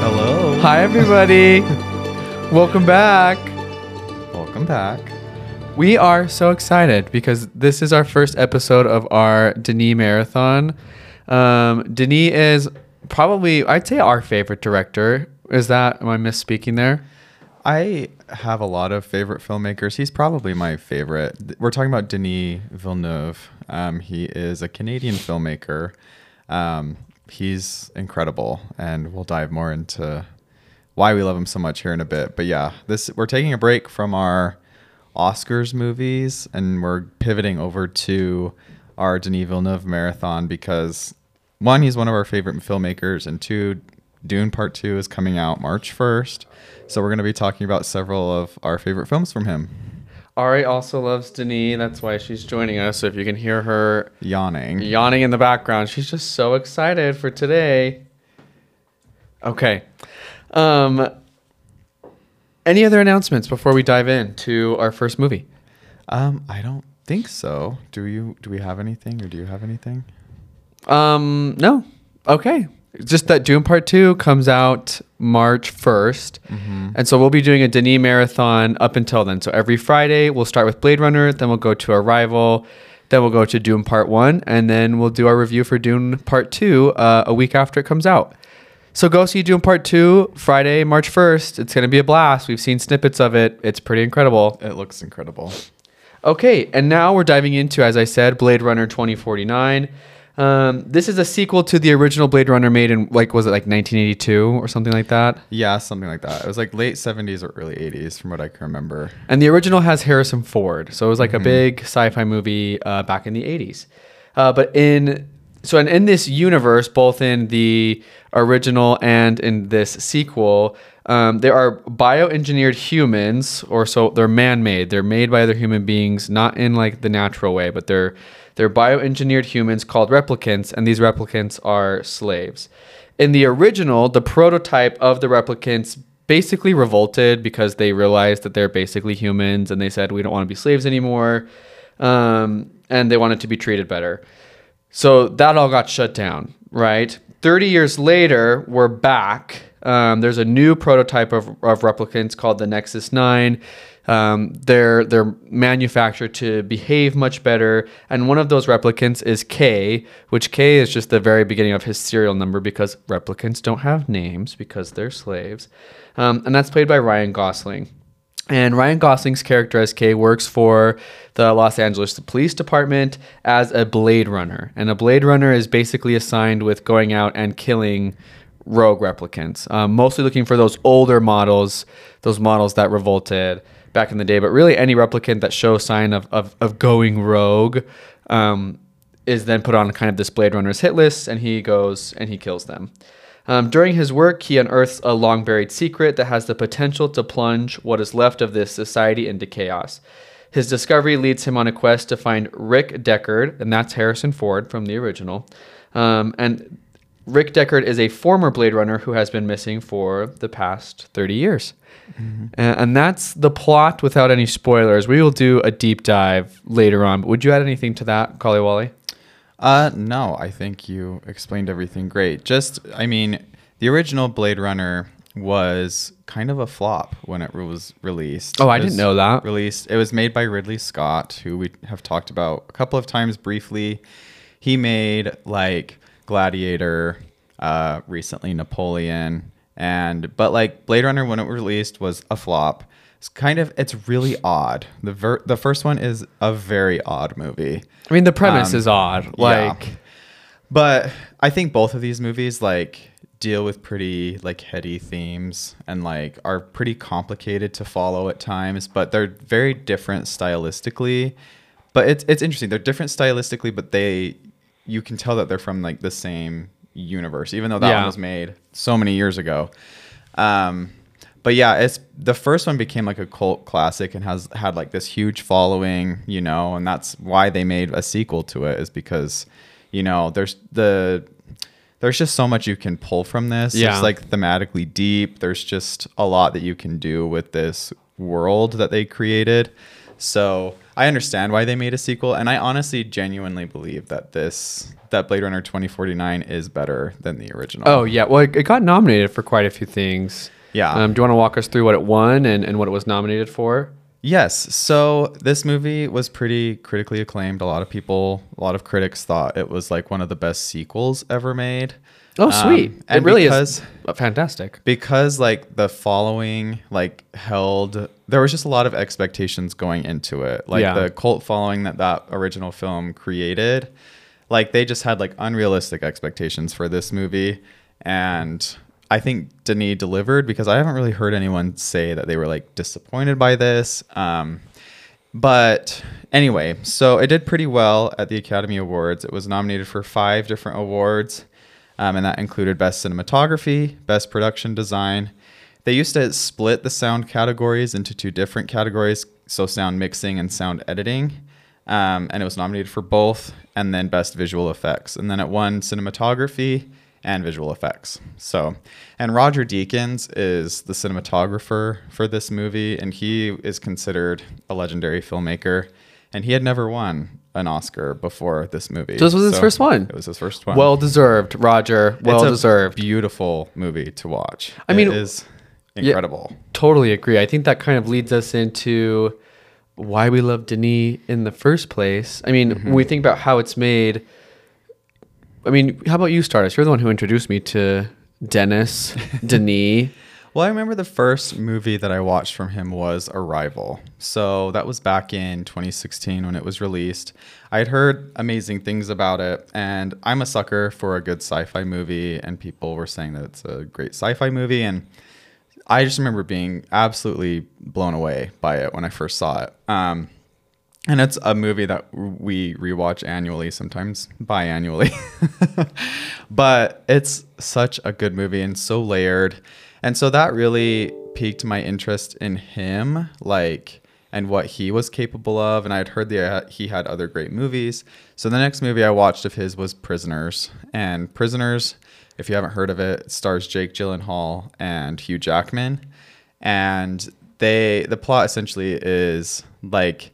Hello. Hi, everybody. Welcome back. Welcome back. We are so excited because this is our first episode of our Denis marathon. Um, Denis is probably, I'd say, our favorite director. Is that, am I misspeaking there? I have a lot of favorite filmmakers. He's probably my favorite. We're talking about Denis Villeneuve. Um, he is a Canadian filmmaker. Um, he's incredible, and we'll dive more into why we love him so much here in a bit. But yeah, this we're taking a break from our Oscars movies, and we're pivoting over to our Denis Villeneuve marathon because one, he's one of our favorite filmmakers, and two, Dune Part Two is coming out March first. So we're going to be talking about several of our favorite films from him. Ari also loves Denis. That's why she's joining us. So if you can hear her Yawning. yawning in the background, she's just so excited for today. Okay. Um, any other announcements before we dive into our first movie? Um, I don't think so. Do you? Do we have anything, or do you have anything? Um, no. Okay. Just that Dune Part 2 comes out March 1st. And so we'll be doing a Denis marathon up until then. So every Friday, we'll start with Blade Runner, then we'll go to Arrival, then we'll go to Dune Part 1, and then we'll do our review for Dune Part 2 uh, a week after it comes out. So go see Dune Part 2 Friday, March 1st. It's going to be a blast. We've seen snippets of it, it's pretty incredible. It looks incredible. Okay, and now we're diving into, as I said, Blade Runner 2049. Um, this is a sequel to the original Blade Runner made in, like, was it like 1982 or something like that? Yeah, something like that. It was like late '70s or early '80s, from what I can remember. And the original has Harrison Ford. So it was like a big sci fi movie uh, back in the 80s. Uh, but in, so in, in this universe, both in the original and in this sequel, um, there are bioengineered humans, or so they're man made. They're made by other human beings, not in like the natural way, but they're they're bioengineered humans called replicants, and these replicants are slaves. In the original, the prototype of the replicants basically revolted because they realized that they're basically humans and they said, we don't want to be slaves anymore. Um, and they wanted to be treated better. So that all got shut down, right? 30 years later, we're back. Um, there's a new prototype of, of replicants called the Nexus 9. Um, they're they're manufactured to behave much better, and one of those replicants is K, which K is just the very beginning of his serial number because replicants don't have names because they're slaves, um, and that's played by Ryan Gosling. And Ryan Gosling's character as works for the Los Angeles Police Department as a Blade Runner. And a Blade Runner is basically assigned with going out and killing rogue replicants, um, mostly looking for those older models, those models that revolted back in the day. But really, any replicant that shows sign of, of, of going rogue um, is then put on kind of this Blade Runner's hit list, and he goes and he kills them. Um, during his work, he unearths a long buried secret that has the potential to plunge what is left of this society into chaos. His discovery leads him on a quest to find Rick Deckard, and that's Harrison Ford from the original. Um, and Rick Deckard is a former Blade Runner who has been missing for the past 30 years. And, and that's the plot without any spoilers. We will do a deep dive later on. But would you add anything to that, Kali Wally? Uh, no, I think you explained everything great. Just, I mean, the original Blade Runner was kind of a flop when it was released. Oh, I didn't know that. Released. It was made by Ridley Scott, who we have talked about a couple of times briefly. He made like Gladiator, uh, recently Napoleon, and but like Blade Runner when it was released was a flop. It's kind of it's really odd. The ver- the first one is a very odd movie. I mean, the premise Um, is odd. yeah. Like, But I think both of these movies like deal with pretty like heady themes and like are pretty complicated to follow at times, but they're very different stylistically. But it's it's interesting. They're different stylistically, but they you can tell that they're from like the same universe, even though that Yeah. one was made so many years ago. Um, but yeah, it's the first one became like a cult classic and has had like this huge following, you know, and that's why they made a sequel to it is because, you know, there's the there's just so much you can pull from this. Yeah. It's like thematically deep. There's just a lot that you can do with this world that they created. So I understand why they made a sequel, and I honestly genuinely believe that this that Blade Runner 2049 is better than the original. Oh yeah, well, it it got nominated for quite a few things. Yeah. Um, do you want to walk us through what it won and, and what it was nominated for? Yes. So this movie was pretty critically acclaimed. A lot of people, a lot of critics thought it was like one of the best sequels ever made. Oh, sweet! Um, and it really because, is fantastic. because like the following like held there was just a lot of expectations going into it like Yeah. the cult following that that original film created like they just had like unrealistic expectations for this movie and i think denis delivered because i haven't really heard anyone say that they were like disappointed by this um but anyway, so it did pretty well at the Academy Awards. It was nominated for five different awards, um, and that included Best Cinematography, Best Production Design. They used to split the sound categories into two different categories, so sound mixing and sound editing. Um, and it was nominated for both, and then Best Visual Effects. And then it won Cinematography and Visual Effects. So, and Roger Deakins is the cinematographer for this movie, and he is considered a legendary filmmaker. And he had never won an Oscar before this movie. So this was his first one? It was his first one. Well deserved, Roger. Well deserved. Beautiful movie to watch. I mean, it is incredible. Totally agree. I think that kind of leads us into why we love Denis in the first place. I mean, when we mm-hmm. think about how it's made, I mean, how about you, Stardust? You're the one who introduced me to Dennis, Denis. Well, I remember the first movie that I watched from him was Arrival. So that was back in 2016 when it was released. I had heard amazing things about it, and I'm a sucker for a good sci fi movie, and people were saying that it's a great sci fi movie. And I just remember being absolutely blown away by it when I first saw it. Um, and it's a movie that we rewatch annually, sometimes biannually. but it's such a good movie and so layered. And so that really piqued my interest in him, like, and what he was capable of. And I had heard that he had other great movies. So the next movie I watched of his was Prisoners. And Prisoners, if you haven't heard of it, stars Jake Gyllenhaal and Hugh Jackman. And they, the plot essentially is like,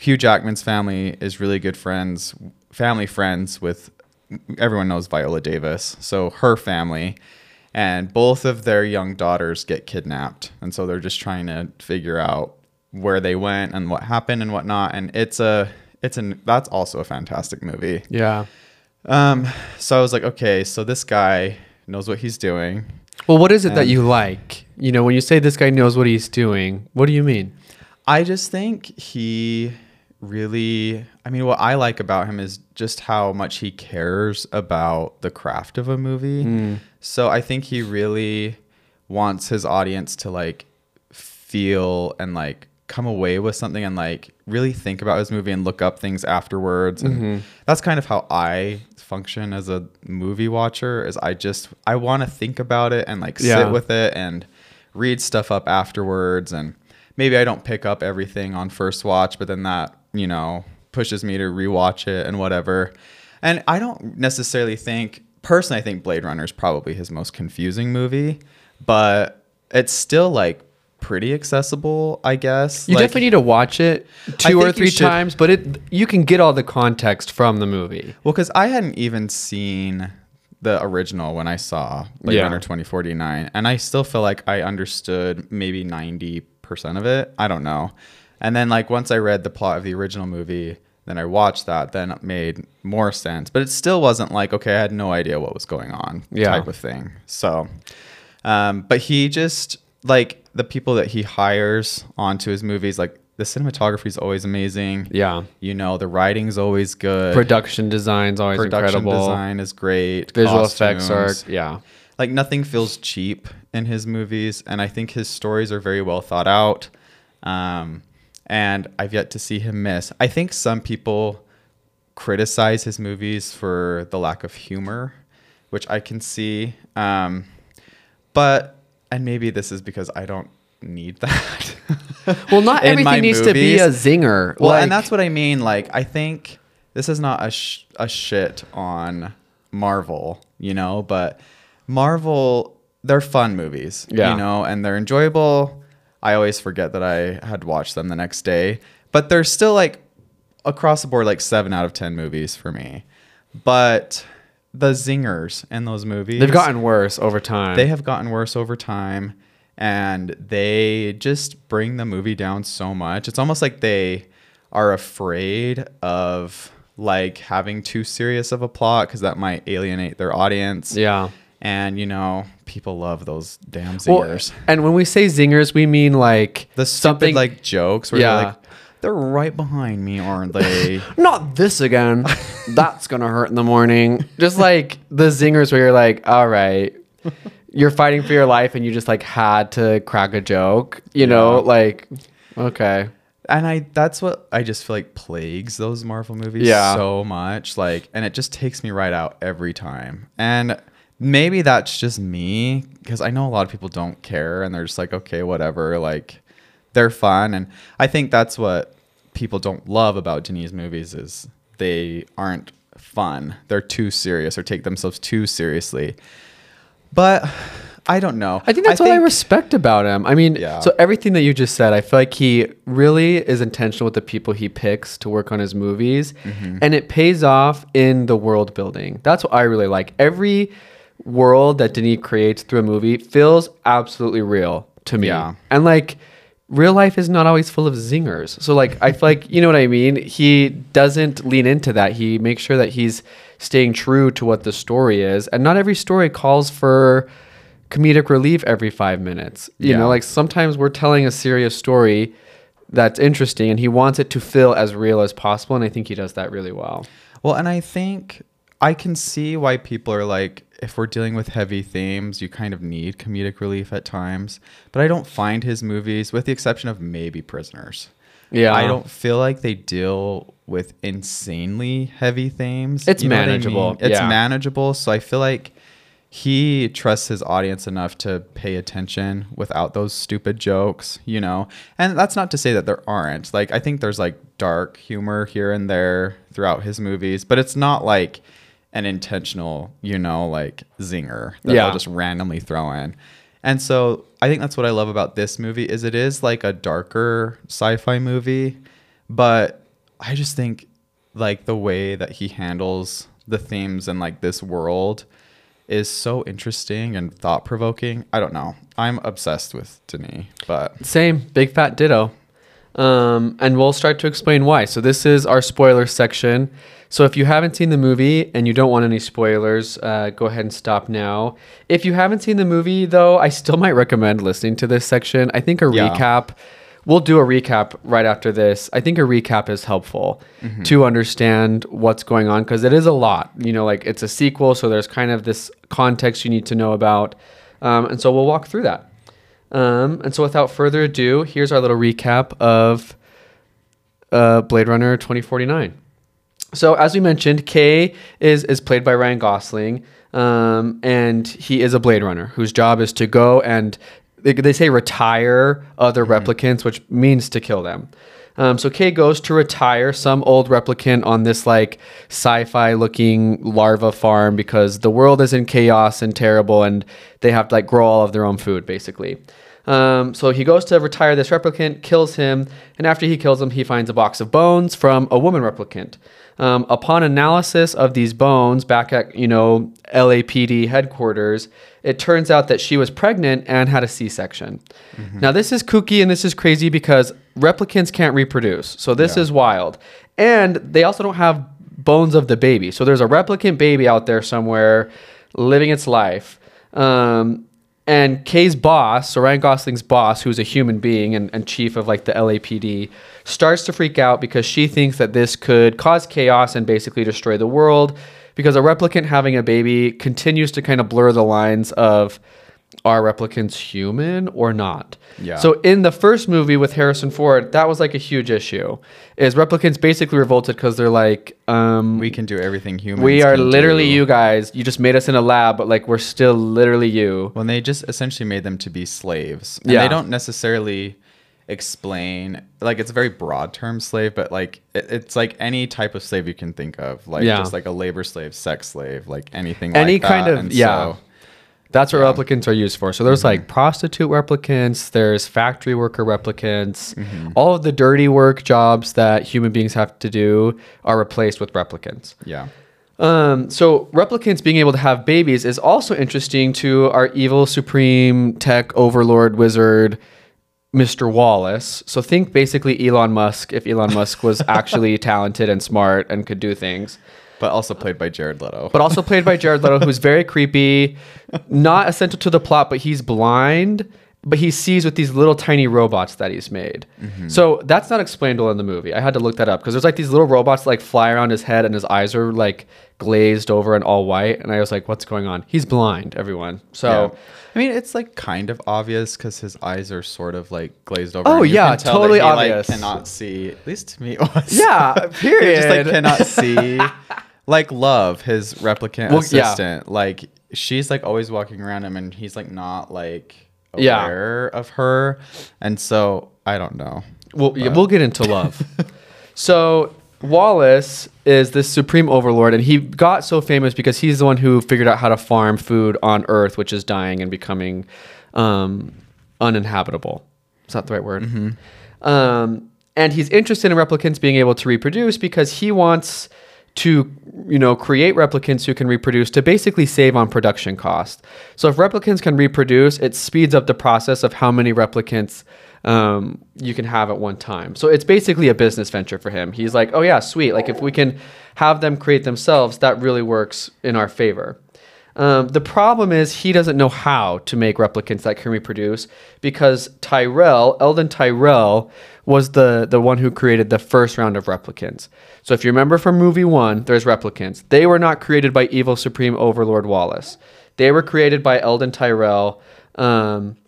Hugh Jackman's family is really good friends, family friends with everyone knows Viola Davis. So her family and both of their young daughters get kidnapped. And so they're just trying to figure out where they went and what happened and whatnot. And it's a it's an that's also a fantastic movie. Yeah. Um so I was like, okay, so this guy knows what he's doing. Well, what is it that you like? You know, when you say this guy knows what he's doing, what do you mean? I just think he really I mean what I like about him is just how much he cares about the craft of a movie. Hmm. So I think he really wants his audience to like feel and like come away with something and like really think about his movie and look up things afterwards and mm-hmm. that's kind of how I function as a movie watcher is I just I want to think about it and like Yeah. sit with it and read stuff up afterwards and maybe I don't pick up everything on first watch but then that you know pushes me to rewatch it and whatever and I don't necessarily think personally I think Blade Runner is probably his most confusing movie but it's still like pretty accessible I guess You Like, definitely need to watch it two or three times, but it you can get all the context from the movie. Well, because I hadn't even seen the original when I saw Blade Yeah. Runner 2049, and I still feel like I understood maybe 90% of it. I don't know. And then, like, once I read the plot of the original movie, then I watched that, then it made more sense. But it still wasn't like, okay, I had no idea what was going on Yeah. type of thing. So, um, but he just, like, the people that he hires onto his movies, like, the cinematography is always amazing. Yeah. You know, the writing's always good Production design's always production incredible. design is great. Visual effects are yeah. like nothing feels cheap in his movies, and I think his stories are very well thought out. Um, and I've yet to see him miss. I think some people criticize his movies for the lack of humor, which I can see. Um, but and maybe this is because I don't need that. Well, not everything needs to be a zinger. Well, like, and that's what I mean. Like, I think this is not a sh- a shit on Marvel, you know, but Marvel, they're fun movies, Yeah. you know, and they're enjoyable. I always forget that I had watched them the next day, but they're still like across the board, like seven out of ten movies for me. But the zingers in those movies, they've gotten worse over time. they have gotten worse over time and they just bring the movie down so much it's almost like they are afraid of like having too serious of a plot because that might alienate their audience yeah. And you know people love those damn Well, zingers and when we say zingers, we mean like the stupid something like jokes where Yeah. you're like they're right behind me aren't they not this again. That's gonna hurt in the morning. Just like the zingers where you're like, all right, you're fighting for your life and you just like had to crack a joke. You know, Yeah. like okay. and I that's what I just feel like plagues those Marvel movies Yeah. so much. Like, and it just takes me right out every time. And maybe that's just me because I know a lot of people don't care and they're just like, okay, whatever. Like, they're fun, and I think that's what people don't love about Denis's movies is they aren't fun. They're too serious or take themselves too seriously. But I don't know. I think that's what I respect about him. I mean, Yeah. so everything that you just said, I feel like he really is intentional with the people he picks to work on his movies, Mm-hmm. and it pays off in the world building. That's what I really like. Every world that Denis creates through a movie feels absolutely real to me. Yeah. And like real life is not always full of zingers. So like I feel like you know what I mean? He doesn't lean into that. He makes sure that he's staying true to what the story is. And not every story calls for comedic relief every 5 minutes. You Yeah. know, like sometimes we're telling a serious story that's interesting and he wants it to feel as real as possible and I think he does that really well. Well, and I think I can see why people are like, if we're dealing with heavy themes, you kind of need comedic relief at times. But I don't find his movies, with the exception of maybe Prisoners. Yeah. I don't feel like they deal with insanely heavy themes. It's You know what I manageable, mean? It's yeah. manageable. So I feel like he trusts his audience enough to pay attention without those stupid jokes, you know? And that's not to say that there aren't. Like, I think there's like dark humor here and there throughout his movies, but it's not like an intentional, you know, like zinger that Yeah. they'll just randomly throw in. And so I think that's what I love about this movie is it is like a darker sci-fi movie, but I just think like the way that he handles the themes and like this world is so interesting and thought provoking. I don't know. I'm obsessed with Denis, but Same, big fat ditto. Um, and we'll start to explain why. So this is our spoiler section. So if you haven't seen the movie and you don't want any spoilers, uh, go ahead and stop now. If you haven't seen the movie, though, I still might recommend listening to this section. I think a Yeah. recap. We'll do a recap right after this. I think a recap is helpful to understand what's going on because it is a lot. You know, like it's a sequel, so there's kind of this context you need to know about. Um, and so we'll walk through that. Um, and so, without further ado, here's our little recap of uh, Blade Runner 2049. So, as we mentioned, Kay is is played by Ryan Gosling, um, and he is a Blade Runner whose job is to go and they, they say retire other replicants, which means to kill them. Um, so Kay goes to retire some old replicant on this like sci-fi looking larva farm because the world is in chaos and terrible, and they have to like grow all of their own food basically. Um, so he goes to retire this replicant, kills him, and after he kills him, he finds a box of bones from a woman replicant. Um, upon analysis of these bones back at you know LAPD headquarters, it turns out that she was pregnant and had a C-section. Now this is kooky and this is crazy because replicants can't reproduce, so this Yeah. is wild, and they also don't have bones of the baby. So there's a replicant baby out there somewhere living its life. Um, and Kay's boss, so Ryan Gosling's boss, who's a human being and, and chief of like the LAPD, starts to freak out because she thinks that this could cause chaos and basically destroy the world because a replicant having a baby continues to kind of blur the lines of are replicants human or not? Yeah. So in the first movie with Harrison Ford, that was like a huge issue. Is replicants basically revolted because they're like, um, We can do everything humans. we are literally do. you guys. You just made us in a lab, but like we're still literally you. When they just essentially made them to be slaves. And Yeah. they don't necessarily explain like it's a very broad term slave, but like it, it's like any type of slave you can think of. Like Yeah. just like a labor slave, sex slave, like anything Any like kind that. of- And yeah. so- That's what Yeah. replicants are used for. So there's like prostitute replicants, there's factory worker replicants. All of the dirty work jobs that human beings have to do are replaced with replicants. yeah. Um, so replicants being able to have babies is also interesting to our evil supreme tech overlord wizard, Mr. Wallace. So think basically Elon Musk if Elon Musk was actually talented and smart and could do things. But also played by Jared Leto. But also played by Jared Leto, who's very creepy, not essential to the plot, but he's blind. But he sees with these little tiny robots that he's made. Mm-hmm. So that's not explainable in the movie. I had to look that up because there's like these little robots that, like fly around his head and his eyes are like glazed over and all white. And I was like, what's going on? He's blind, everyone. So Yeah. I mean, it's like kind of obvious because his eyes are sort of like glazed over. Oh, yeah, can tell that totally he, obvious. Like, cannot see. At least to me, it was. Yeah, He just like period. cannot see. like Love, his replicant Well, yeah. assistant. Like she's like always walking around him, and he's like not like Yeah. aware of her, and so I don't know. We'll, yeah, we'll get into love. so Wallace is this supreme overlord, and he got so famous because he's the one who figured out how to farm food on Earth, which is dying and becoming um, uninhabitable. Is that the right word? Um, and he's interested in replicants being able to reproduce because he wants to you know create replicants who can reproduce to basically save on production cost. So if replicants can reproduce it speeds up the process of how many replicants um, you can have at one time. So it's basically a business venture for him. He's like oh yeah sweet. Like if we can have them create themselves that really works in our favor um, the problem is he doesn't know how to make replicants that can reproduce because Tyrell, Eldon Tyrell, was the, the one who created the first round of replicants. So if you remember from movie one, there's replicants. They were not created by evil Supreme Overlord Wallace. They were created by Eldon Tyrell. Um,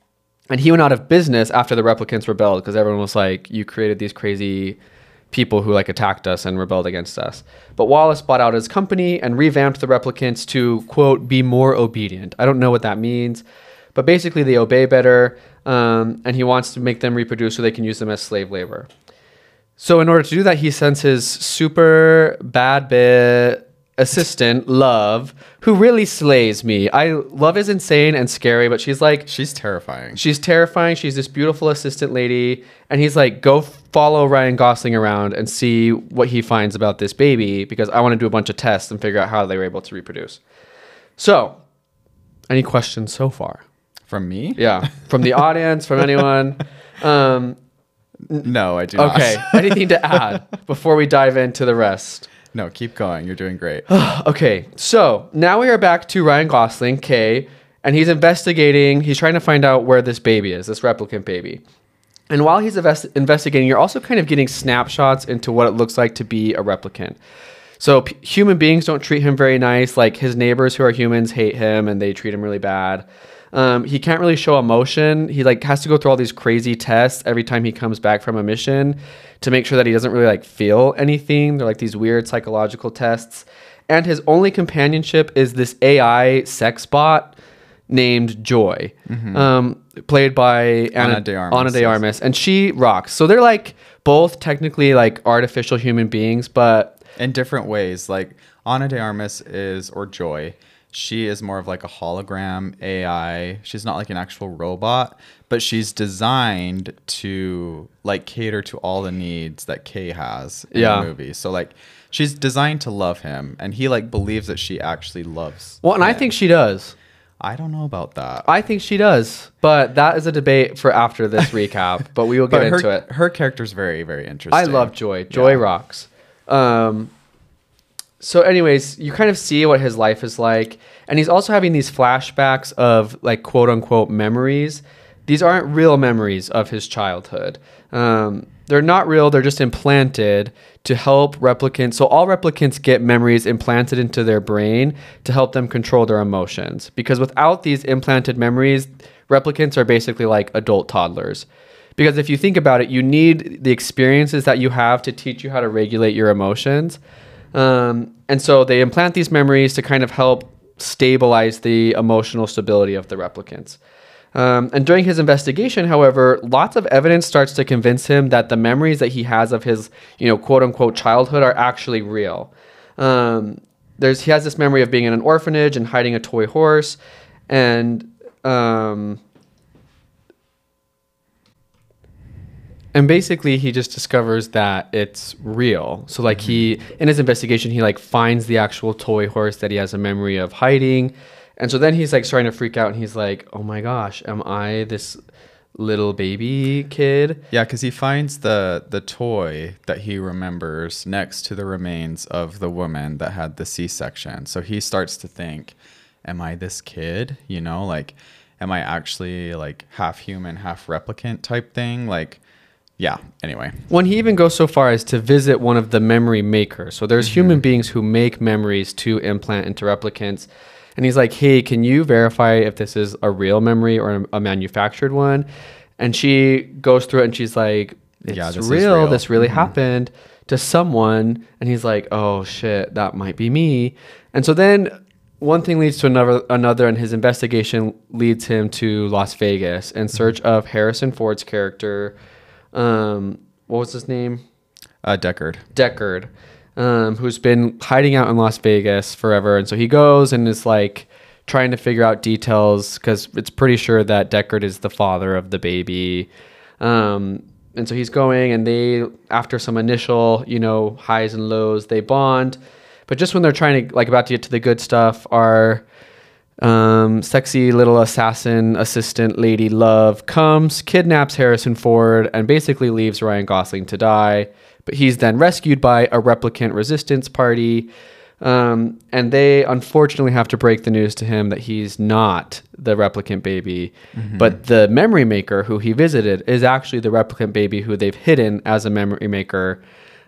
and he went out of business after the replicants rebelled because everyone was like, you created these crazy people who like attacked us and rebelled against us. But Wallace bought out his company and revamped the replicants to quote be more obedient. I don't know what that means, but basically they obey better, um, and he wants to make them reproduce so they can use them as slave labor. So in order to do that, he sends his super bad bit assistant Love, who really slays me. I Love is insane and scary, but she's like She's terrifying. She's terrifying. She's this beautiful assistant lady. And he's like, go follow Ryan Gosling around and see what he finds about this baby because I want to do a bunch of tests and figure out how they were able to reproduce. So, any questions so far? From me? Yeah. From the audience, from anyone? Um, No, I do not. okay. Anything to add before we dive into the rest? No, keep going. You're doing great. Okay, so now we are back to Ryan Gosling, Kay, and he's investigating. He's trying to find out where this baby is, this replicant baby. And while he's invest- investigating, you're also kind of getting snapshots into what it looks like to be a replicant. So p- human beings don't treat him very nice. Like his neighbors who are humans hate him and they treat him really bad. Um, he can't really show emotion. He like has to go through all these crazy tests every time he comes back from a mission to make sure that he doesn't really like feel anything. They're like these weird psychological tests. And his only companionship is this AI sex bot named Joy, um, played by Anna, Ana de Armas, Ana de. Armas, and she rocks. So they're like both technically like artificial human beings, but in different ways. Like Ana de Armas is, or Joy, she is more of like a hologram AI. She's not like an actual robot, but she's designed to like cater to all the needs that Kay has in Yeah. the movie. So like she's designed to love him, and he like believes that she actually loves. well, and I think she does. I don't know about that. I think she does, but that is a debate for after this recap. But we will get her, into it. her character's very, very interesting. I love Joy. Joy Yeah. rocks. Um, so, anyways, you kind of see what his life is like, and he's also having these flashbacks of like quote unquote memories. These aren't real memories of his childhood. Um, they're not real. They're just implanted to help replicants. So all replicants get memories implanted into their brain to help them control their emotions. Because without these implanted memories, replicants are basically like adult toddlers. Because if you think about it, you need the experiences that you have to teach you how to regulate your emotions. Um, and so they implant these memories to kind of help stabilize the emotional stability of the replicants. Um, and during his investigation, however, lots of evidence starts to convince him that the memories that he has of his, you know, quote unquote childhood are actually real. Um, there's he has this memory of being in an orphanage and hiding a toy horse, and um, and basically he just discovers that it's real so like he mm-hmm. in his investigation he like finds the actual toy horse that he has a memory of hiding and so then he's like starting to freak out and he's like oh my gosh am i this little baby kid Yeah, because he finds the the toy that he remembers next to the remains of the woman that had the C-section. So he starts to think, "Am I this kid? You know, like, am I actually like half human, half replicant type thing? Like, yeah. Anyway, when he even goes so far as to visit one of the memory makers. So there's mm-hmm. human beings who make memories to implant into replicants. And he's like hey can you verify if this is a real memory or a manufactured one? And she goes through it and she's like it's Yeah, this real. real. this really mm-hmm. happened to someone. And he's like oh shit that might be me. And so then one thing leads to another another and his investigation leads him to las vegas in mm-hmm. search of harrison ford's character um, what was his name? uh, Deckard. Deckard, um, who's been hiding out in Las Vegas forever. And so he goes and is like trying to figure out details because it's pretty sure that Deckard is the father of the baby. Um, and so he's going and they, after some initial, you know, highs and lows, they bond. But just when they're trying to, like, about to get to the good stuff, our um, sexy little assassin assistant lady Love comes, kidnaps Harrison Ford, and basically leaves Ryan Gosling to die. But he's then rescued by a replicant resistance party. Um, and they unfortunately have to break the news to him that he's not the replicant baby, but the memory maker who he visited is actually the replicant baby who they've hidden as a memory maker.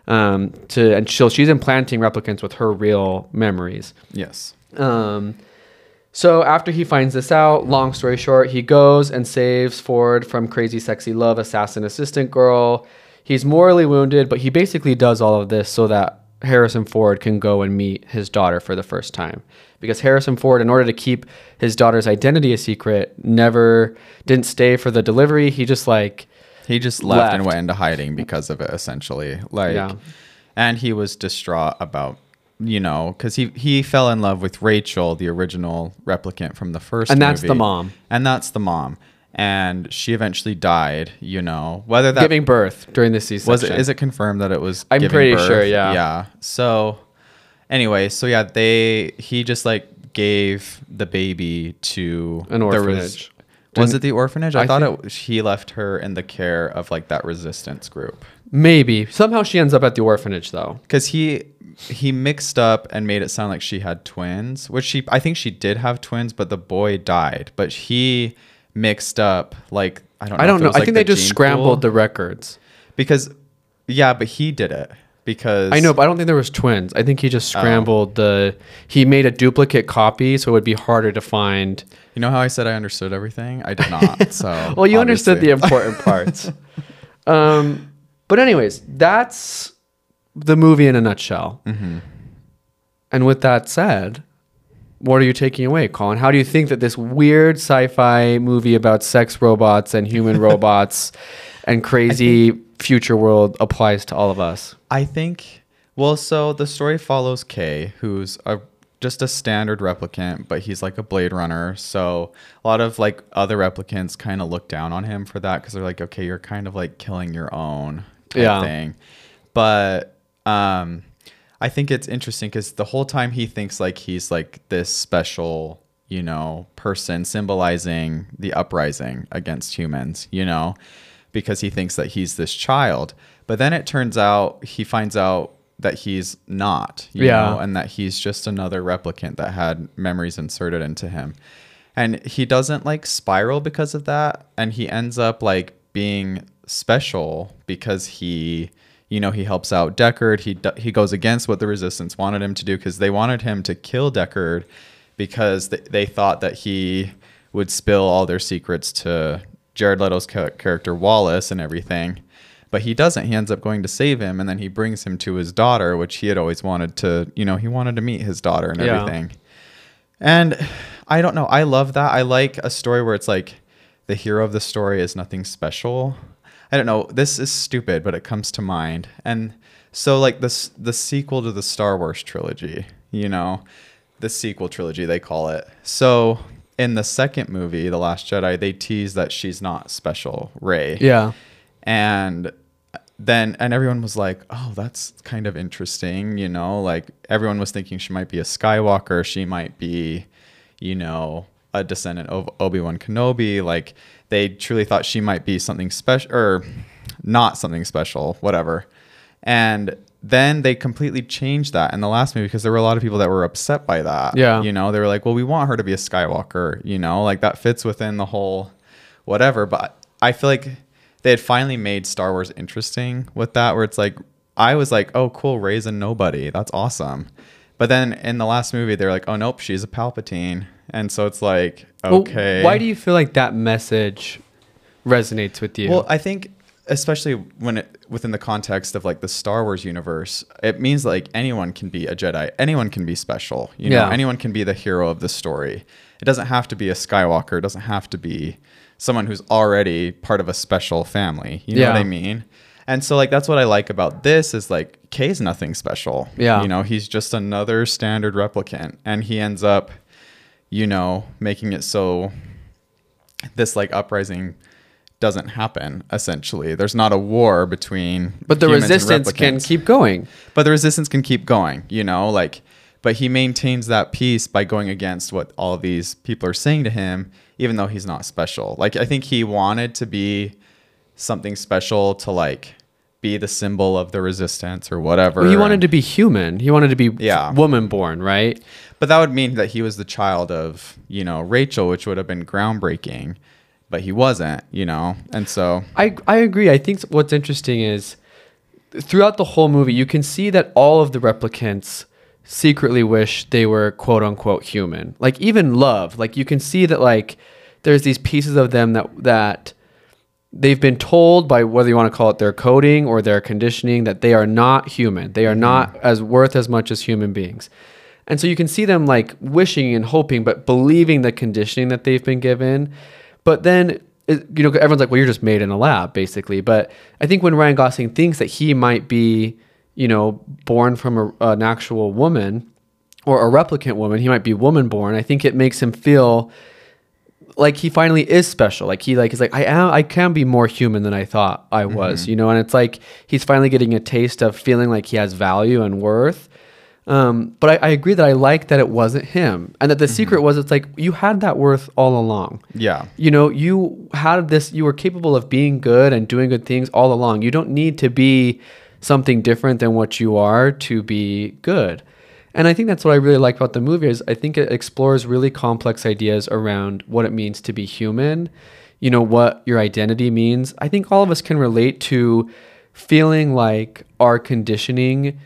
Um, to and so she's implanting replicants with her real memories. Yes. Um, so after he finds this out, long story short, he goes and saves Ford from crazy sexy love assassin assistant girl. He's morally wounded, but he basically does all of this so that Harrison Ford can go and meet his daughter for the first time. Because Harrison Ford, in order to keep his daughter's identity a secret, never didn't stay for the delivery. He just like He just left, and went into hiding because of it, essentially. Like, Yeah. and he was distraught about, you know, because he he fell in love with Rachael, the original replicant from the first, And that's the mom. and that's the mom, and she eventually died. You know, whether that giving birth during the season. was it is it confirmed that it was I'm pretty birth? sure, yeah. yeah so anyway so yeah they he just like gave the baby to An orphanage. was And it the orphanage i, I thought it he left her in the care of like that resistance group Maybe somehow she ends up at the orphanage though. because he he mixed up and made it sound like she had twins which she i think she did have twins but the boy died but he mixed up like i don't know I don't know. I like, think the they just scrambled pool. the records. because yeah but he did it because I know, but I don't think there was twins. I think he just Oh. scrambled the. He made a duplicate copy, so it would be harder to find. You know how I said I understood everything? I did not. So Well, you understood the important parts. um, but anyways, that's the movie in a nutshell. Mm-hmm. And with that said, what are you taking away, Colin? How do you think that this weird sci-fi movie about sex robots and human robots and crazy future world applies to all of us? I think. Well, so the story follows Kay, who's a just a standard replicant, but he's like a Blade Runner. So a lot of like other replicants kind of look down on him for that because they're like, okay, you're kind of like killing your own type Yeah. thing. But um, I think it's interesting because the whole time he thinks like he's like this special, you know, person symbolizing the uprising against humans, you know, because he thinks that he's this child. But then it turns out he finds out that he's not, you Yeah. know, and that he's just another replicant that had memories inserted into him. And he doesn't like spiral because of that. And he ends up like being special because he you know he helps out Deckard he he goes against what the resistance wanted him to do because they wanted him to kill Deckard because th- they thought that he would spill all their secrets to Jared Leto's ca- character Wallace and everything but he doesn't he ends up going to save him and then he brings him to his daughter which he had always wanted to you know he wanted to meet his daughter and Yeah. everything and I don't know. I love that. I like a story where it's like the hero of the story is nothing special. I don't know. This is stupid, but it comes to mind. And so like this the sequel to the Star Wars trilogy, you know, the sequel trilogy they call it. So in the second movie, The Last Jedi, they tease that she's not special, Rey Yeah. and then and everyone was like oh that's kind of interesting you know like everyone was thinking she might be a skywalker she might be you know a descendant of obi-wan kenobi like they truly thought she might be something special or not something special whatever. And then they completely changed that in the last movie because there were a lot of people that were upset by that. Yeah. you know they were like well we want her to be a skywalker you know like that fits within the whole whatever. But i feel like they had finally made star wars interesting with that where it's like i was like oh cool rey's a nobody. That's awesome. But then in the last movie they're like oh nope she's a palpatine and so it's like Well, okay why do you feel like that message resonates with you? well, I think especially when it within the context of like the Star Wars universe, it means like anyone can be a Jedi. Anyone can be special. You know, Yeah. anyone can be the hero of the story. It doesn't have to be a Skywalker. It doesn't have to be someone who's already part of a special family. You know what I mean? And so like that's what I like about this is like Kay's nothing special. Yeah. You know, he's just another standard replicant and he ends up, you know, making it so this like uprising doesn't happen essentially there's not a war between but the resistance can keep going. but the resistance can keep going you know like but he maintains that peace by going against what all these people are saying to him even though he's not special like i think he wanted to be something special to like be the symbol of the resistance or whatever Well, he wanted and- to be human. He wanted to be Yeah. woman born, right? But that would mean that he was the child of, you know, Rachael, which would have been groundbreaking. But he wasn't, you know? And so, I I agree. I think what's interesting is throughout the whole movie, you can see that all of the replicants secretly wish they were quote unquote human. Like even love, like you can see that like there's these pieces of them that that they've been told by whether you want to call it their coding or their conditioning that they are not human. They are mm-hmm. not as worth as much as human beings. And so you can see them like wishing and hoping, but believing the conditioning that they've been given. But then, it, you know, everyone's like, well, you're just made in a lab, basically. But I think when Ryan Gosling thinks that he might be, you know, born from a, an actual woman or a replicant woman, he might be woman born. I think it makes him feel like he finally is special. Like he like is like I am I can be more human than I thought I was, mm-hmm. you know. And it's like he's finally getting a taste of feeling like he has value and worth. Um, but I, I agree that I like that it wasn't him, and that the secret was it's like you had that worth all along. yeah. You know, you had this. You were capable of being good and doing good things all along. You don't need to be something different than what you are to be good. And I think that's what I really like about the movie is I think it explores really complex ideas around what it means to be human, you know, what your identity means. I think all of us can relate to feeling like our conditioning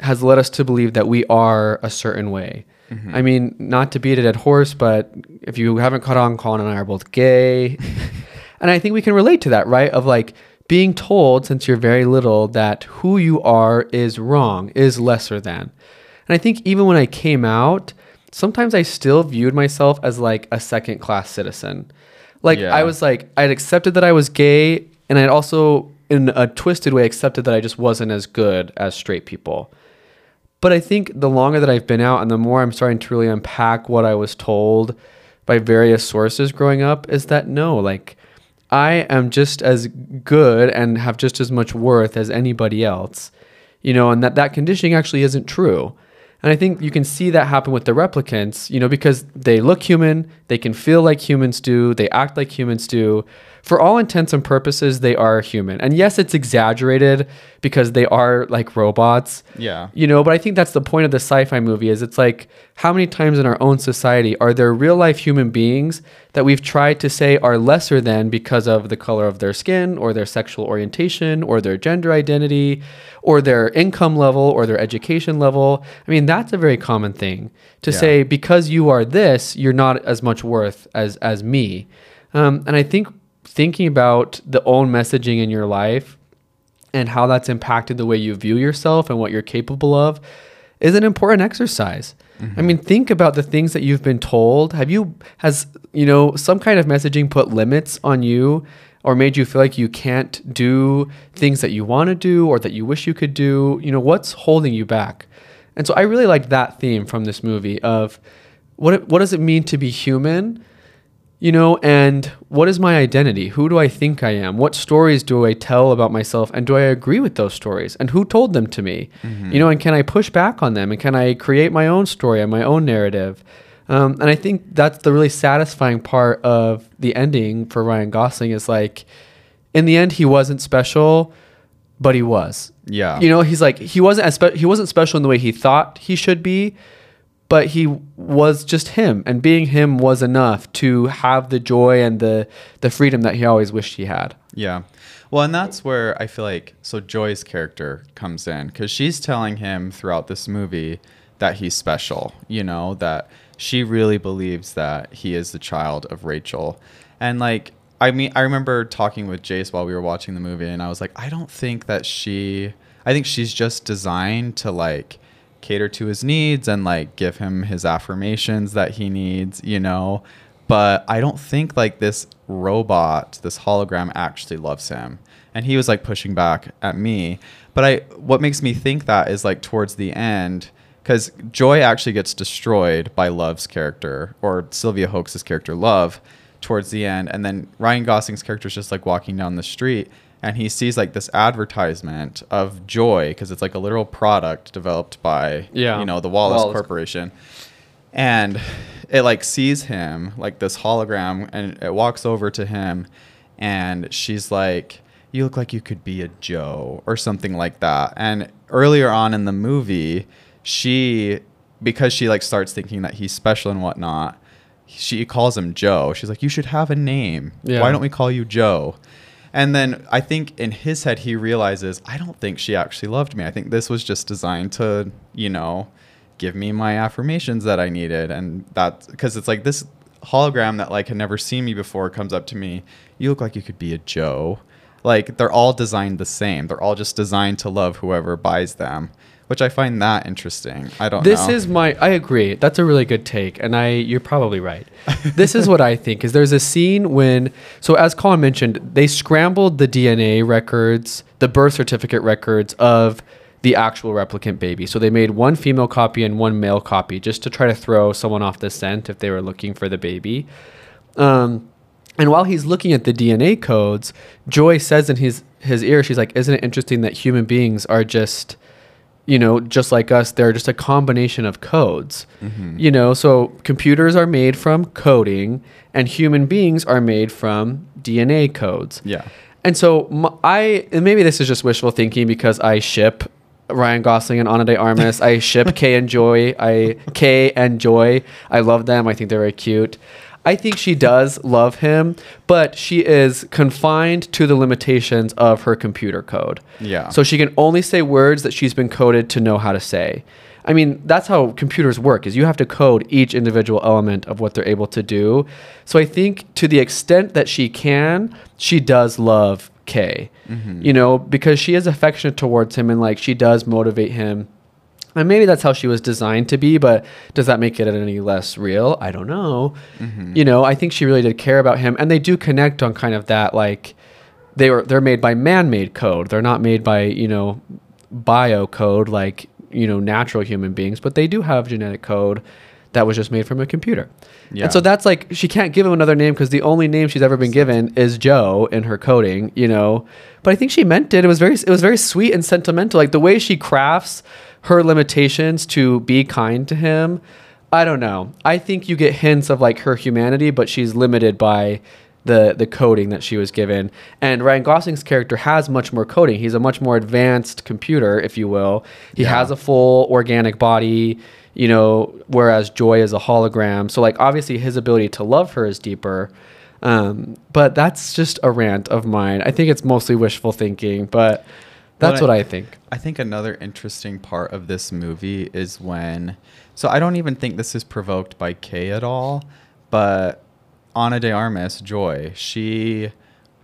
has led us to believe that we are a certain way. Mm-hmm. I mean, not to beat a dead horse, but if you haven't caught on, Colin and I are both gay. and I think we can relate to that, right? Of like being told since you're very little that who you are is wrong, is lesser than. And I think even when I came out, sometimes I still viewed myself as like a second class citizen. Like Yeah. I was like, I'd accepted that I was gay, and I'd also, in a twisted way, accepted that I just wasn't as good as straight people. But I think the longer that I've been out and the more I'm starting to really unpack what I was told by various sources growing up is that no, like I am just as good and have just as much worth as anybody else. You know, and that that conditioning actually isn't true. And I think you can see that happen with the replicants, you know, because they look human, they can feel like humans do, they act like humans do. For all intents and purposes, they are human. And yes, it's exaggerated because they are like robots. Yeah. You know, but I think that's the point of the sci-fi movie is it's like how many times in our own society are there real life human beings that we've tried to say are lesser than because of the color of their skin or their sexual orientation or their gender identity or their income level or their education level. I mean, that's a very common thing to Yeah. say because you are this, you're not as much worth as as me. Um, and I think thinking about the own messaging in your life and how that's impacted the way you view yourself and what you're capable of is an important exercise. I mm-hmm. mean, think about the things that you've been told. Have you has you know some kind of messaging put limits on you or made you feel like you can't do things that you want to do or that you wish you could do? You know, what's holding you back? And so I really liked that theme from this movie of what it- what does it mean to be human? You know, and what is my identity? Who do I think I am? What stories do I tell about myself? And do I agree with those stories? And who told them to me? You know, and can I push back on them? And can I create my own story and my own narrative? Um, and I think that's the really satisfying part of the ending for Ryan Gosling is like, in the end, he wasn't special, but he was. Yeah. You know, he's like he wasn't as spe- he wasn't special in the way he thought he should be, but he was just him, and being him was enough to have the joy and the the freedom that he always wished he had. Yeah. Well, and that's where I feel like so Joi's character comes in because she's telling him throughout this movie that he's special, you know, that she really believes that he is the child of Rachael. And like, I mean, I remember talking with Jace while we were watching the movie, and I was like, I don't think that she, I think she's just designed to like cater to his needs and like give him his affirmations that he needs, you know. But I don't think like this robot, this hologram actually loves him. And he was like pushing back at me. But I what makes me think that is like towards the end cuz Joi actually gets destroyed by Love's character or Sylvia Hoeks's character Love towards the end and then Ryan Gosling's character is just like walking down the street and he sees like this advertisement of Joi because it's like a literal product developed by Yeah. you know the Wallace, Wallace. Corporation and it like sees him like this hologram and it walks over to him and she's like you look like you could be a joe or something like that and earlier on in the movie she because she like starts thinking that he's special and whatnot she calls him joe she's like you should have a name Yeah. why don't we call you joe and then I think in his head he realizes I don't think she actually loved me. I think this was just designed to, you know, give me my affirmations that I needed and that because it's like this hologram that like had never seen me before comes up to me. You look like you could be a Joe. Like they're all designed the same. They're all just designed to love whoever buys them, which I find that interesting. I don't know. This know. is my I agree. That's a really good take and I you're probably right. this is what I think is there's a scene when so as Colin mentioned, they scrambled the DNA records, the birth certificate records of the actual replicant baby. So they made one female copy and one male copy just to try to throw someone off the scent if they were looking for the baby. Um, and while he's looking at the DNA codes, Joi says in his his ear, she's like, "Isn't it interesting that human beings are just, you know, just like us? They're just a combination of codes. Mm-hmm. You know, so computers are made from coding, and human beings are made from DNA codes. Yeah. And so I, and maybe this is just wishful thinking because I ship Ryan Gosling and Ana de Armas. I ship Kay and Joi. I Kay and Joi. I love them. I think they're very cute. I think she does love him, but she is confined to the limitations of her computer code. Yeah. So she can only say words that she's been coded to know how to say. I mean, that's how computers work is you have to code each individual element of what they're able to do. So I think to the extent that she can, she does love Kay. Mm-hmm. You know, because she is affectionate towards him and like she does motivate him. And maybe that's how she was designed to be, but does that make it any less real? I don't know. Mm-hmm. You know, I think she really did care about him and they do connect on kind of that like they were they're made by man-made code. They're not made by, you know, bio code like, you know, natural human beings, but they do have genetic code that was just made from a computer. Yeah. And so that's like she can't give him another name because the only name she's ever been given is Joe in her coding, you know. But I think she meant it. It was very it was very sweet and sentimental. Like the way she crafts her limitations to be kind to him. I don't know. I think you get hints of like her humanity, but she's limited by the the coding that she was given. And Ryan Gosling's character has much more coding. He's a much more advanced computer, if you will. He Yeah. has a full organic body, you know, whereas Joi is a hologram. So like obviously his ability to love her is deeper. Um, but that's just a rant of mine. I think it's mostly wishful thinking, but that's what I- I think. I think another interesting part of this movie is when. So I don't even think this is provoked by Kay at all, but Ana de Armas, Joi, she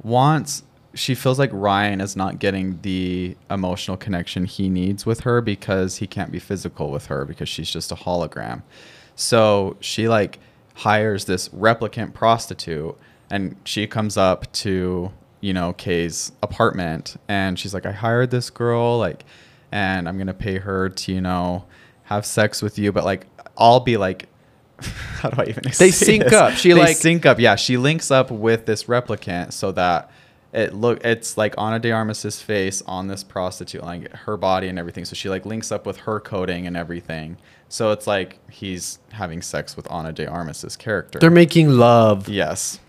wants. She feels like Ryan is not getting the emotional connection he needs with her because he can't be physical with her because she's just a hologram. So she like hires this replicant prostitute and she comes up to, you know, Kay's apartment and she's like, I hired this girl, like, and I'm gonna pay her to, you know, have sex with you, but like I'll be like how do I even They sync this? up. She, They like- sync up. Yeah, she links up with this replicant so that it look it's like Ana de Armas's face on this prostitute, like her body and everything. So she like links up with her coding and everything. So it's like he's having sex with Ana de Armas's character. They're making love. yes.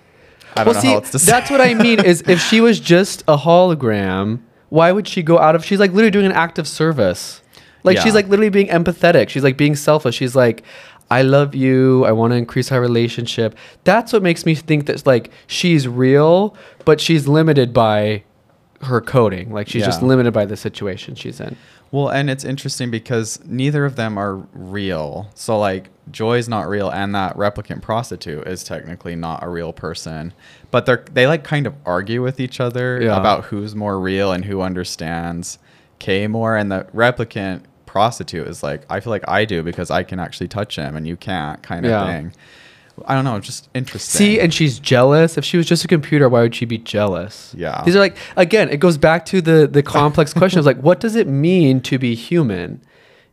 I don't know how else to say. that's what I mean. Is if she was just a hologram, why would she go out of? She's like literally doing an act of service. Like Yeah. she's like literally being empathetic. She's like being selfish. She's like, I love you. I want to increase our relationship. That's what makes me think that like she's real, but she's limited by her coding. Like she's just limited by the situation she's in. Well, and it's interesting because neither of them are real. So like Joi's not real and that replicant prostitute is technically not a real person. But they're they like kind of argue with each other Yeah. about who's more real and who understands Kay more and the replicant prostitute is like I feel like I do because I can actually touch him and you can't kind of Yeah. thing. I don't know, just interesting. See, and she's jealous. If she was just a computer, why would she be jealous? Yeah. These are like again, it goes back to the the complex question of like, what does it mean to be human?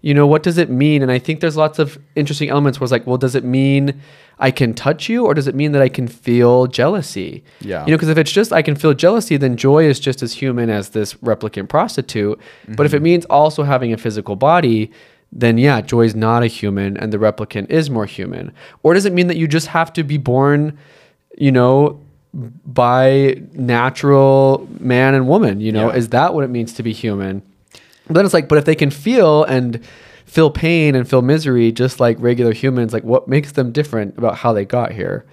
You know, what does it mean? And I think there's lots of interesting elements where it's like, well, does it mean I can touch you, or does it mean that I can feel jealousy? Yeah. You know, because if it's just I can feel jealousy, then Joi is just as human as this replicant prostitute. But Mm-hmm. if it means also having a physical body, then yeah, Joi's not a human and the replicant is more human. Or does it mean that you just have to be born, you know, by natural man and woman? You know, Yeah. is that what it means to be human? But then it's like, but if they can feel and feel pain and feel misery just like regular humans, like what makes them different about how they got here?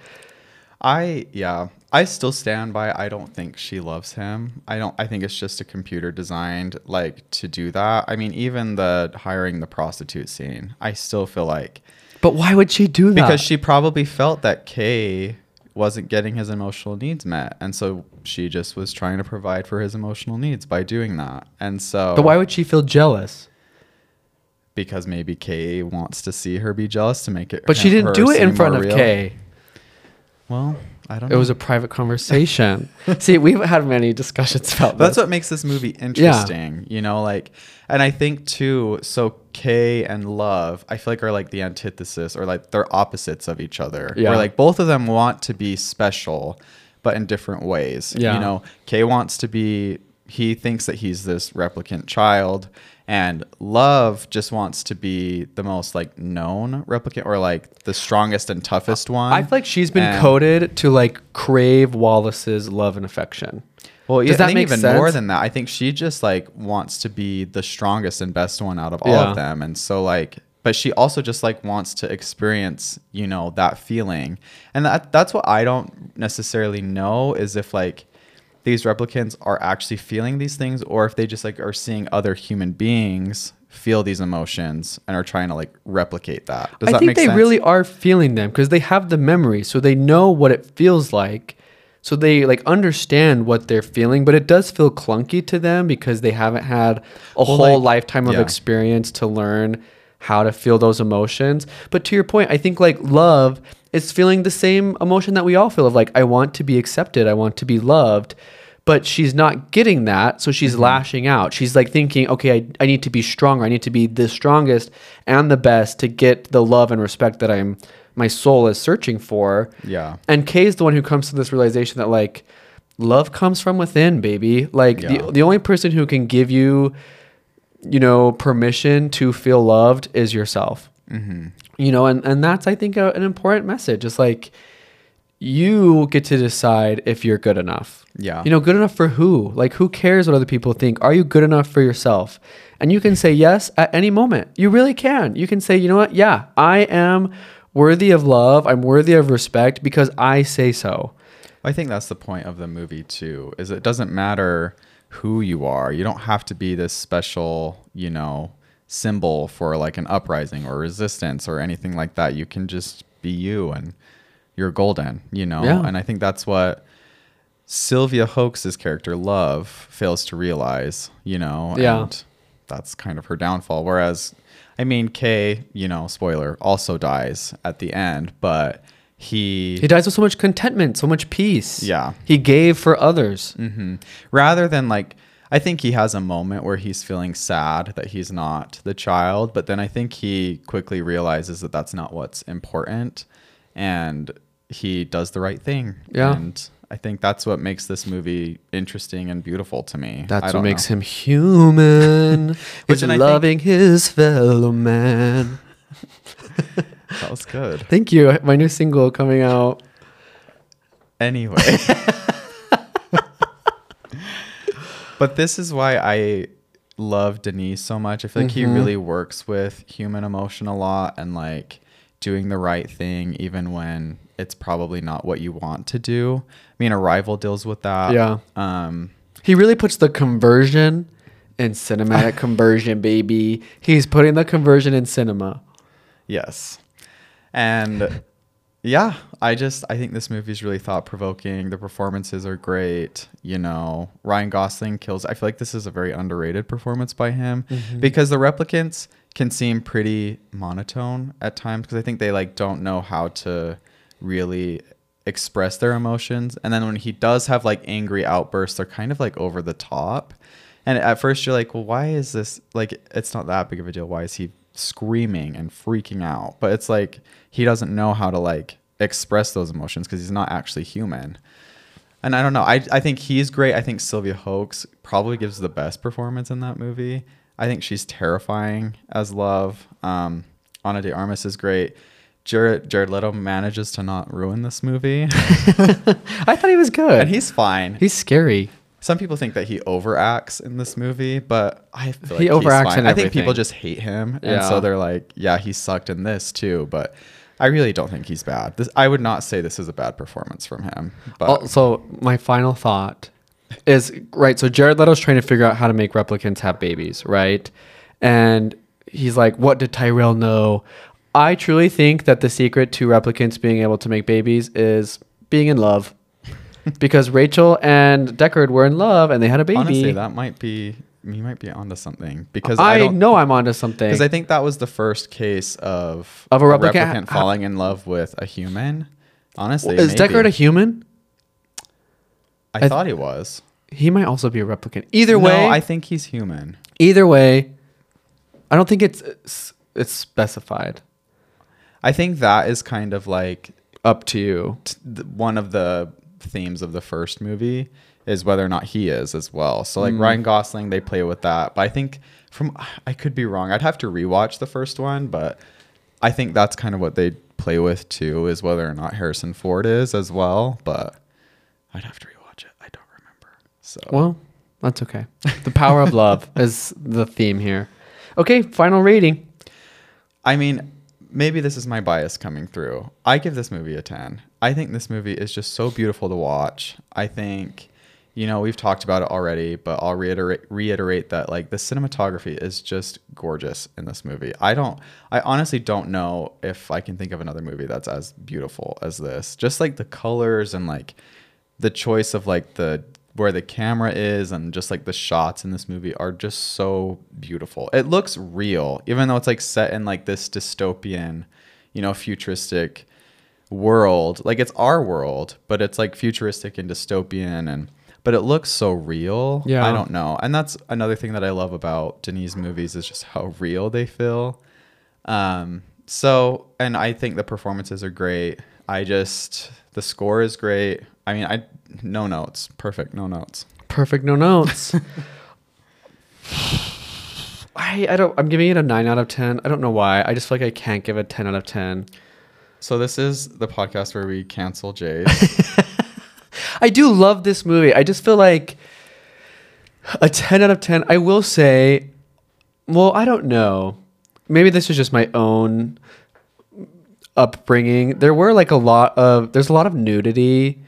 I yeah, I still stand by I don't think she loves him. I don't I think it's just a computer designed like to do that. I mean, even the hiring the prostitute scene, I still feel like But why would she do that? because she probably felt that Kay wasn't getting his emotional needs met and so she just was trying to provide for his emotional needs by doing that. And so But why would she feel jealous? because maybe Kay wants to see her be jealous to make it But she didn't do it in front of real. Kay. Well, I don't It know. was a private conversation. See, we've had many discussions about that. That's this. what makes this movie interesting, you know, like, and I think too. So Kay and Love, I feel like are like the antithesis or like they're opposites of each other. Yeah. Where like both of them want to be special, but in different ways. Yeah. You know, Kay wants to be. He thinks that he's this replicant child, and Love just wants to be the most like known replicant or like the strongest and toughest one. I feel like she's been And- coded to like crave Wallace's love and affection. Well, Does yeah, that I think make even sense? more than that. I think she just like wants to be the strongest and best one out of all Yeah. of them, and so like, but she also just like wants to experience, you know, that feeling, and that that's what I don't necessarily know is if like these replicants are actually feeling these things, or if they just like are seeing other human beings feel these emotions and are trying to like replicate that. Does I that think they sense? really are feeling them because they have the memory, so they know what it feels like. So they like understand what they're feeling, but it does feel clunky to them because they haven't had a whole like- lifetime of yeah. experience to learn how to feel those emotions. But to your point, I think like love is feeling the same emotion that we all feel of like I want to be accepted, I want to be loved. But she's not getting that, so she's mm-hmm. lashing out. She's like thinking, okay, I, I need to be stronger. I need to be the strongest and the best to get the love and respect that I'm my soul is searching for. Yeah. And Kay is the one who comes to this realization that like love comes from within, baby. Like Yeah. the the only person who can give you, you know, permission to feel loved is yourself. Mm-hmm. You know, and and that's I think a, an important message. It's like you get to decide if you're good enough. Yeah. You know, good enough for who? Like, who cares what other people think? Are you good enough for yourself? And you can say yes at any moment. You really can. You can say, you know what? Yeah, I am worthy of love. I'm worthy of respect because I say so. I think that's the point of the movie too. Is it doesn't matter who you are. You don't have to be this special, you know, symbol for like an uprising or resistance or anything like that. You can just be you and you're golden, you know. Yeah. And I think that's what Sylvia Hoeks's character Love fails to realize, you know. Yeah. And that's kind of her downfall. Whereas, I mean, Kay, you know, spoiler, also dies at the end, but he, He dies with so much contentment, so much peace. Yeah. He gave for others. hmm rather than like, I think he has a moment where he's feeling sad that he's not the child, but then I think he quickly realizes that that's not what's important, and he does the right thing. Yeah. and I think that's what makes this movie interesting and beautiful to me. That's what makes know. him human. Which is I think- loving his fellow man. That was good. Thank you. My new single coming out. Anyway. but this is why I love Denis so much. I feel like he Mhm. really works with human emotion a lot and like doing the right thing even when it's probably not what you want to do. I mean, Arrival deals with that. Yeah. Um He really puts the conversion in cinematic conversion, baby. He's putting the conversion in cinema. Yes. And yeah, I just I think this movie is really thought provoking. The performances are great. You know, Ryan Gosling kills. I feel like this is a very underrated performance by him mm-hmm. because the replicants can seem pretty monotone at times because I think they like don't know how to really express their emotions. And then when he does have like angry outbursts, they're kind of like over the top. And at first you're like, well, why is this like it's not that big of a deal. Why is he screaming and freaking out? But it's like he doesn't know how to like express those emotions because he's not actually human. And I don't know. I, I think he's great. I think Sylvia Hoeks probably gives the best performance in that movie. I think she's terrifying as Love. Um, Ana de Armas is great. Jared, Jared Leto manages to not ruin this movie. I thought he was good. and he's fine. he's scary. Some people think that he overacts in this movie, but I feel like He he's overacts I think people just hate him, and so they're like, "Yeah, he sucked in this too." But I really don't think he's bad. This, I would not say this is a bad performance from him. But Also, my final thought is right. So Jared Leto's trying to figure out how to make replicants have babies, right? And he's like, "What did Tyrell know?" I truly think that the secret to replicants being able to make babies is being in love, because Rachael and Deckard were in love and they had a baby. honestly, that might be you might be onto something because I, I, know I'm onto something. because I think that was the first case of Of a replicant- falling in love with a human. Honestly, is maybe. Deckard a human? I, I th- thought he was. He might also be a replicant. Either No, way, I think he's human. either way, I don't think it's it's, it's specified. I think that is kind of like Up to you. t- one of the themes of the first movie is whether or not he is as well. So like Mm. Ryan Gosling, they play with that. But I think from I could be wrong. I'd have to rewatch the first one, but I think that's kind of what they play with too, is whether or not Harrison Ford is as well. But I'd have to rewatch it. I don't remember. So Well, that's okay. The power of love is the theme here. Okay, final rating. I mean, maybe this is my bias coming through. I give this movie a 10. I think this movie is just so beautiful to watch. I think, you know, we've talked about it already, but I'll reiterate reiterate that like the cinematography is just gorgeous in this movie. I don't I honestly don't know if I can think of another movie that's as beautiful as this. Just like the colors and like the choice of like the where the camera is and just like the shots in this movie are just so beautiful. It looks real, even though it's like set in like this dystopian, you know, futuristic world. Like it's our world, but it's like futuristic and dystopian and but it looks so real. Yeah. I don't know. And that's another thing that I love about Denis's movies is just how real they feel. Um so and I think the performances are great. I just the score is great. I mean, I no notes. Perfect, no notes. Perfect, no notes. I I don't. I'm giving it a nine out of ten. I don't know why. I just feel like I can't give it ten out of ten. So this is the podcast where we cancel Jace. I do love this movie. I just feel like a 10 out of 10. I will say, well, I don't know. Maybe this is just my own upbringing. There were like a lot of, there's a lot of nudity,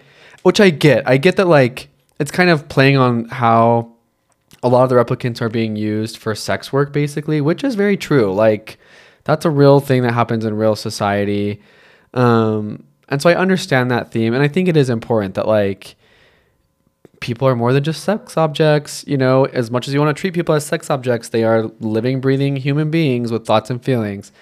which I get. I get that like it's kind of playing on how a lot of the replicants are being used for sex work, basically, which is very true. Like that's a real thing that happens in real society. Um, and so I understand that theme, and I think it is important that like people are more than just sex objects. You know, as much as you want to treat people as sex objects, they are living, breathing human beings with thoughts and feelings.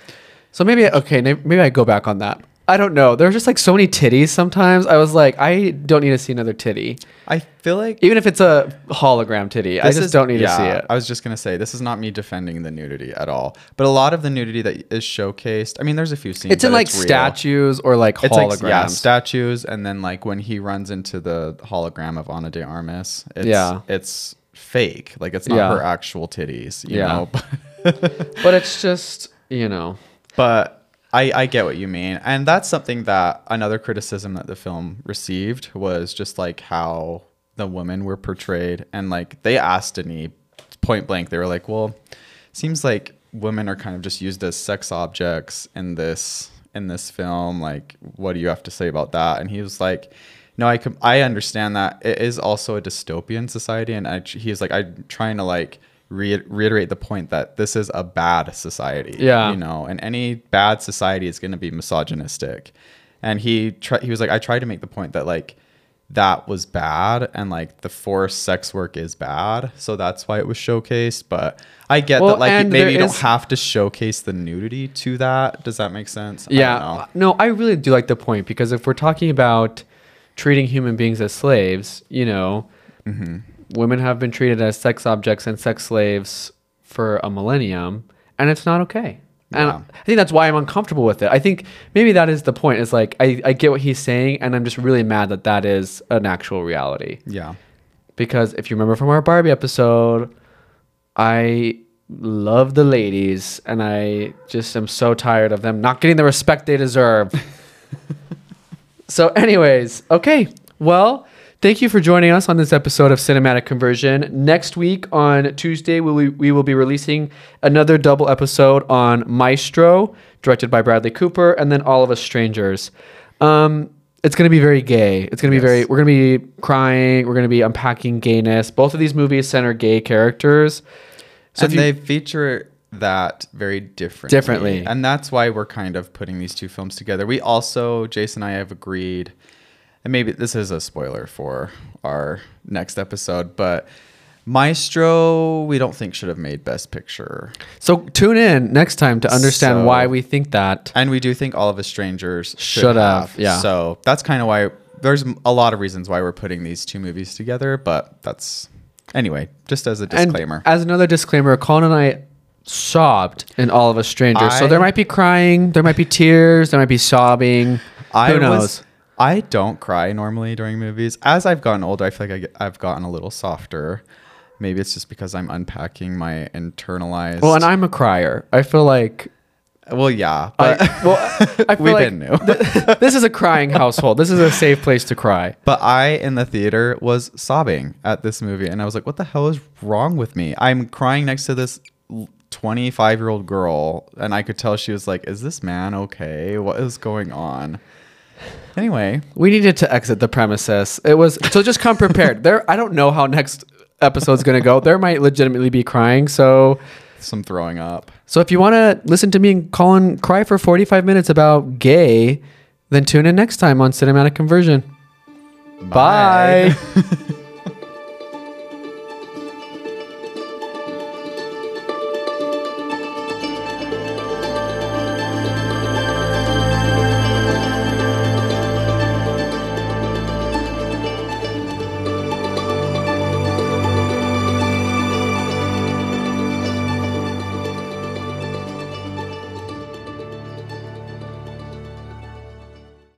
So maybe okay, maybe I go back on that. I don't know. There's just like so many titties sometimes. I was like, I don't need to see another titty. I feel like Even if it's a hologram titty, I just is- don't need yeah, to see it. I was just gonna say this is not me defending the nudity at all, but a lot of the nudity that is showcased. I mean, there's a few scenes. It's in like real. statues or like It's holograms. like yeah, statues, and then like when he runs into the hologram of Ana de Armas, it's, Yeah. it's fake. Like it's not Yeah. her actual titties, you Yeah. know. but it's just, you know. but I, I get what you mean. And that's something that another criticism that the film received was just like how the women were portrayed. And like they asked Denis point blank they were like well seems like women are kind of just used as sex objects in this in this film. Like what do you have to say about that? And he was like no i com- i understand that. It is also a dystopian society. And I, he's like i'm trying to like re- reiterate the point that this is a bad society Yeah. you know and any bad society is going to be misogynistic and he tri- he was like i tried to make the point that like that was bad and like the forced sex work is bad so that's why it was showcased but i get Well, that like maybe you don't have to showcase the nudity to that does that make sense I don't Yeah. know. No, I really do like the point because if we're talking about treating human beings as slaves, you know, Mm-hmm. Women have been treated as sex objects and sex slaves for a millennium, and it's not okay. And Yeah. I think that's why I'm uncomfortable with it. I think maybe that is the point. Is like I, I get what he's saying, and I'm just really mad that that is an actual reality. yeah Because if you remember from our Barbie episode, I love the ladies and I just am so tired of them not getting the respect they deserve. so, anyways, okay. Well, thank you for joining us on this episode of Cinematic Conversion. Next week on Tuesday, we, we, we will be releasing another double episode on Maestro, directed by Bradley Cooper, and then All of Us Strangers. Um, it's going to be very gay. It's going to be Yes. very, we're going to be crying. We're going to be unpacking gayness. Both of these movies center gay characters. So and you- they feature that very differently. Differently. And that's why we're kind of putting these two films together. We also, Jason and I have agreed, and maybe this is a spoiler for our next episode, but Maestro, we don't think should have made Best Picture. so tune in next time to understand So- why we think that. And we do think All of Us Strangers should, Should have. have, yeah. So that's kind of why there's a lot of reasons why we're putting these two movies together, but that's anyway, just as a disclaimer. And as another disclaimer, Colin and I sobbed in All of Us Strangers. so there might be crying, there might be tears, there might be sobbing. I Who knows? Was, I don't cry normally during movies. As I've gotten older, I feel like I get, I've gotten a little softer. Maybe it's just because I'm unpacking my internalized. well, and I'm a crier. I feel like well, yeah, but I, well, I feel we like been new. th- this is a crying household. This is a safe place to cry. But I in the theater was sobbing at this movie, and I was like, "What the hell is wrong with me?" I'm crying next to this 25 year old girl, and I could tell she was like, "Is this man okay? What is going on?" Anyway, We needed to exit the premises. It was so just come prepared. There, I don't know how next episode's gonna go. There might legitimately be crying. So, some throwing up. so if you want to listen to me and Colin cry for 45 minutes about gay, then tune in next time on Cinematic Conversion. Bye. Bye.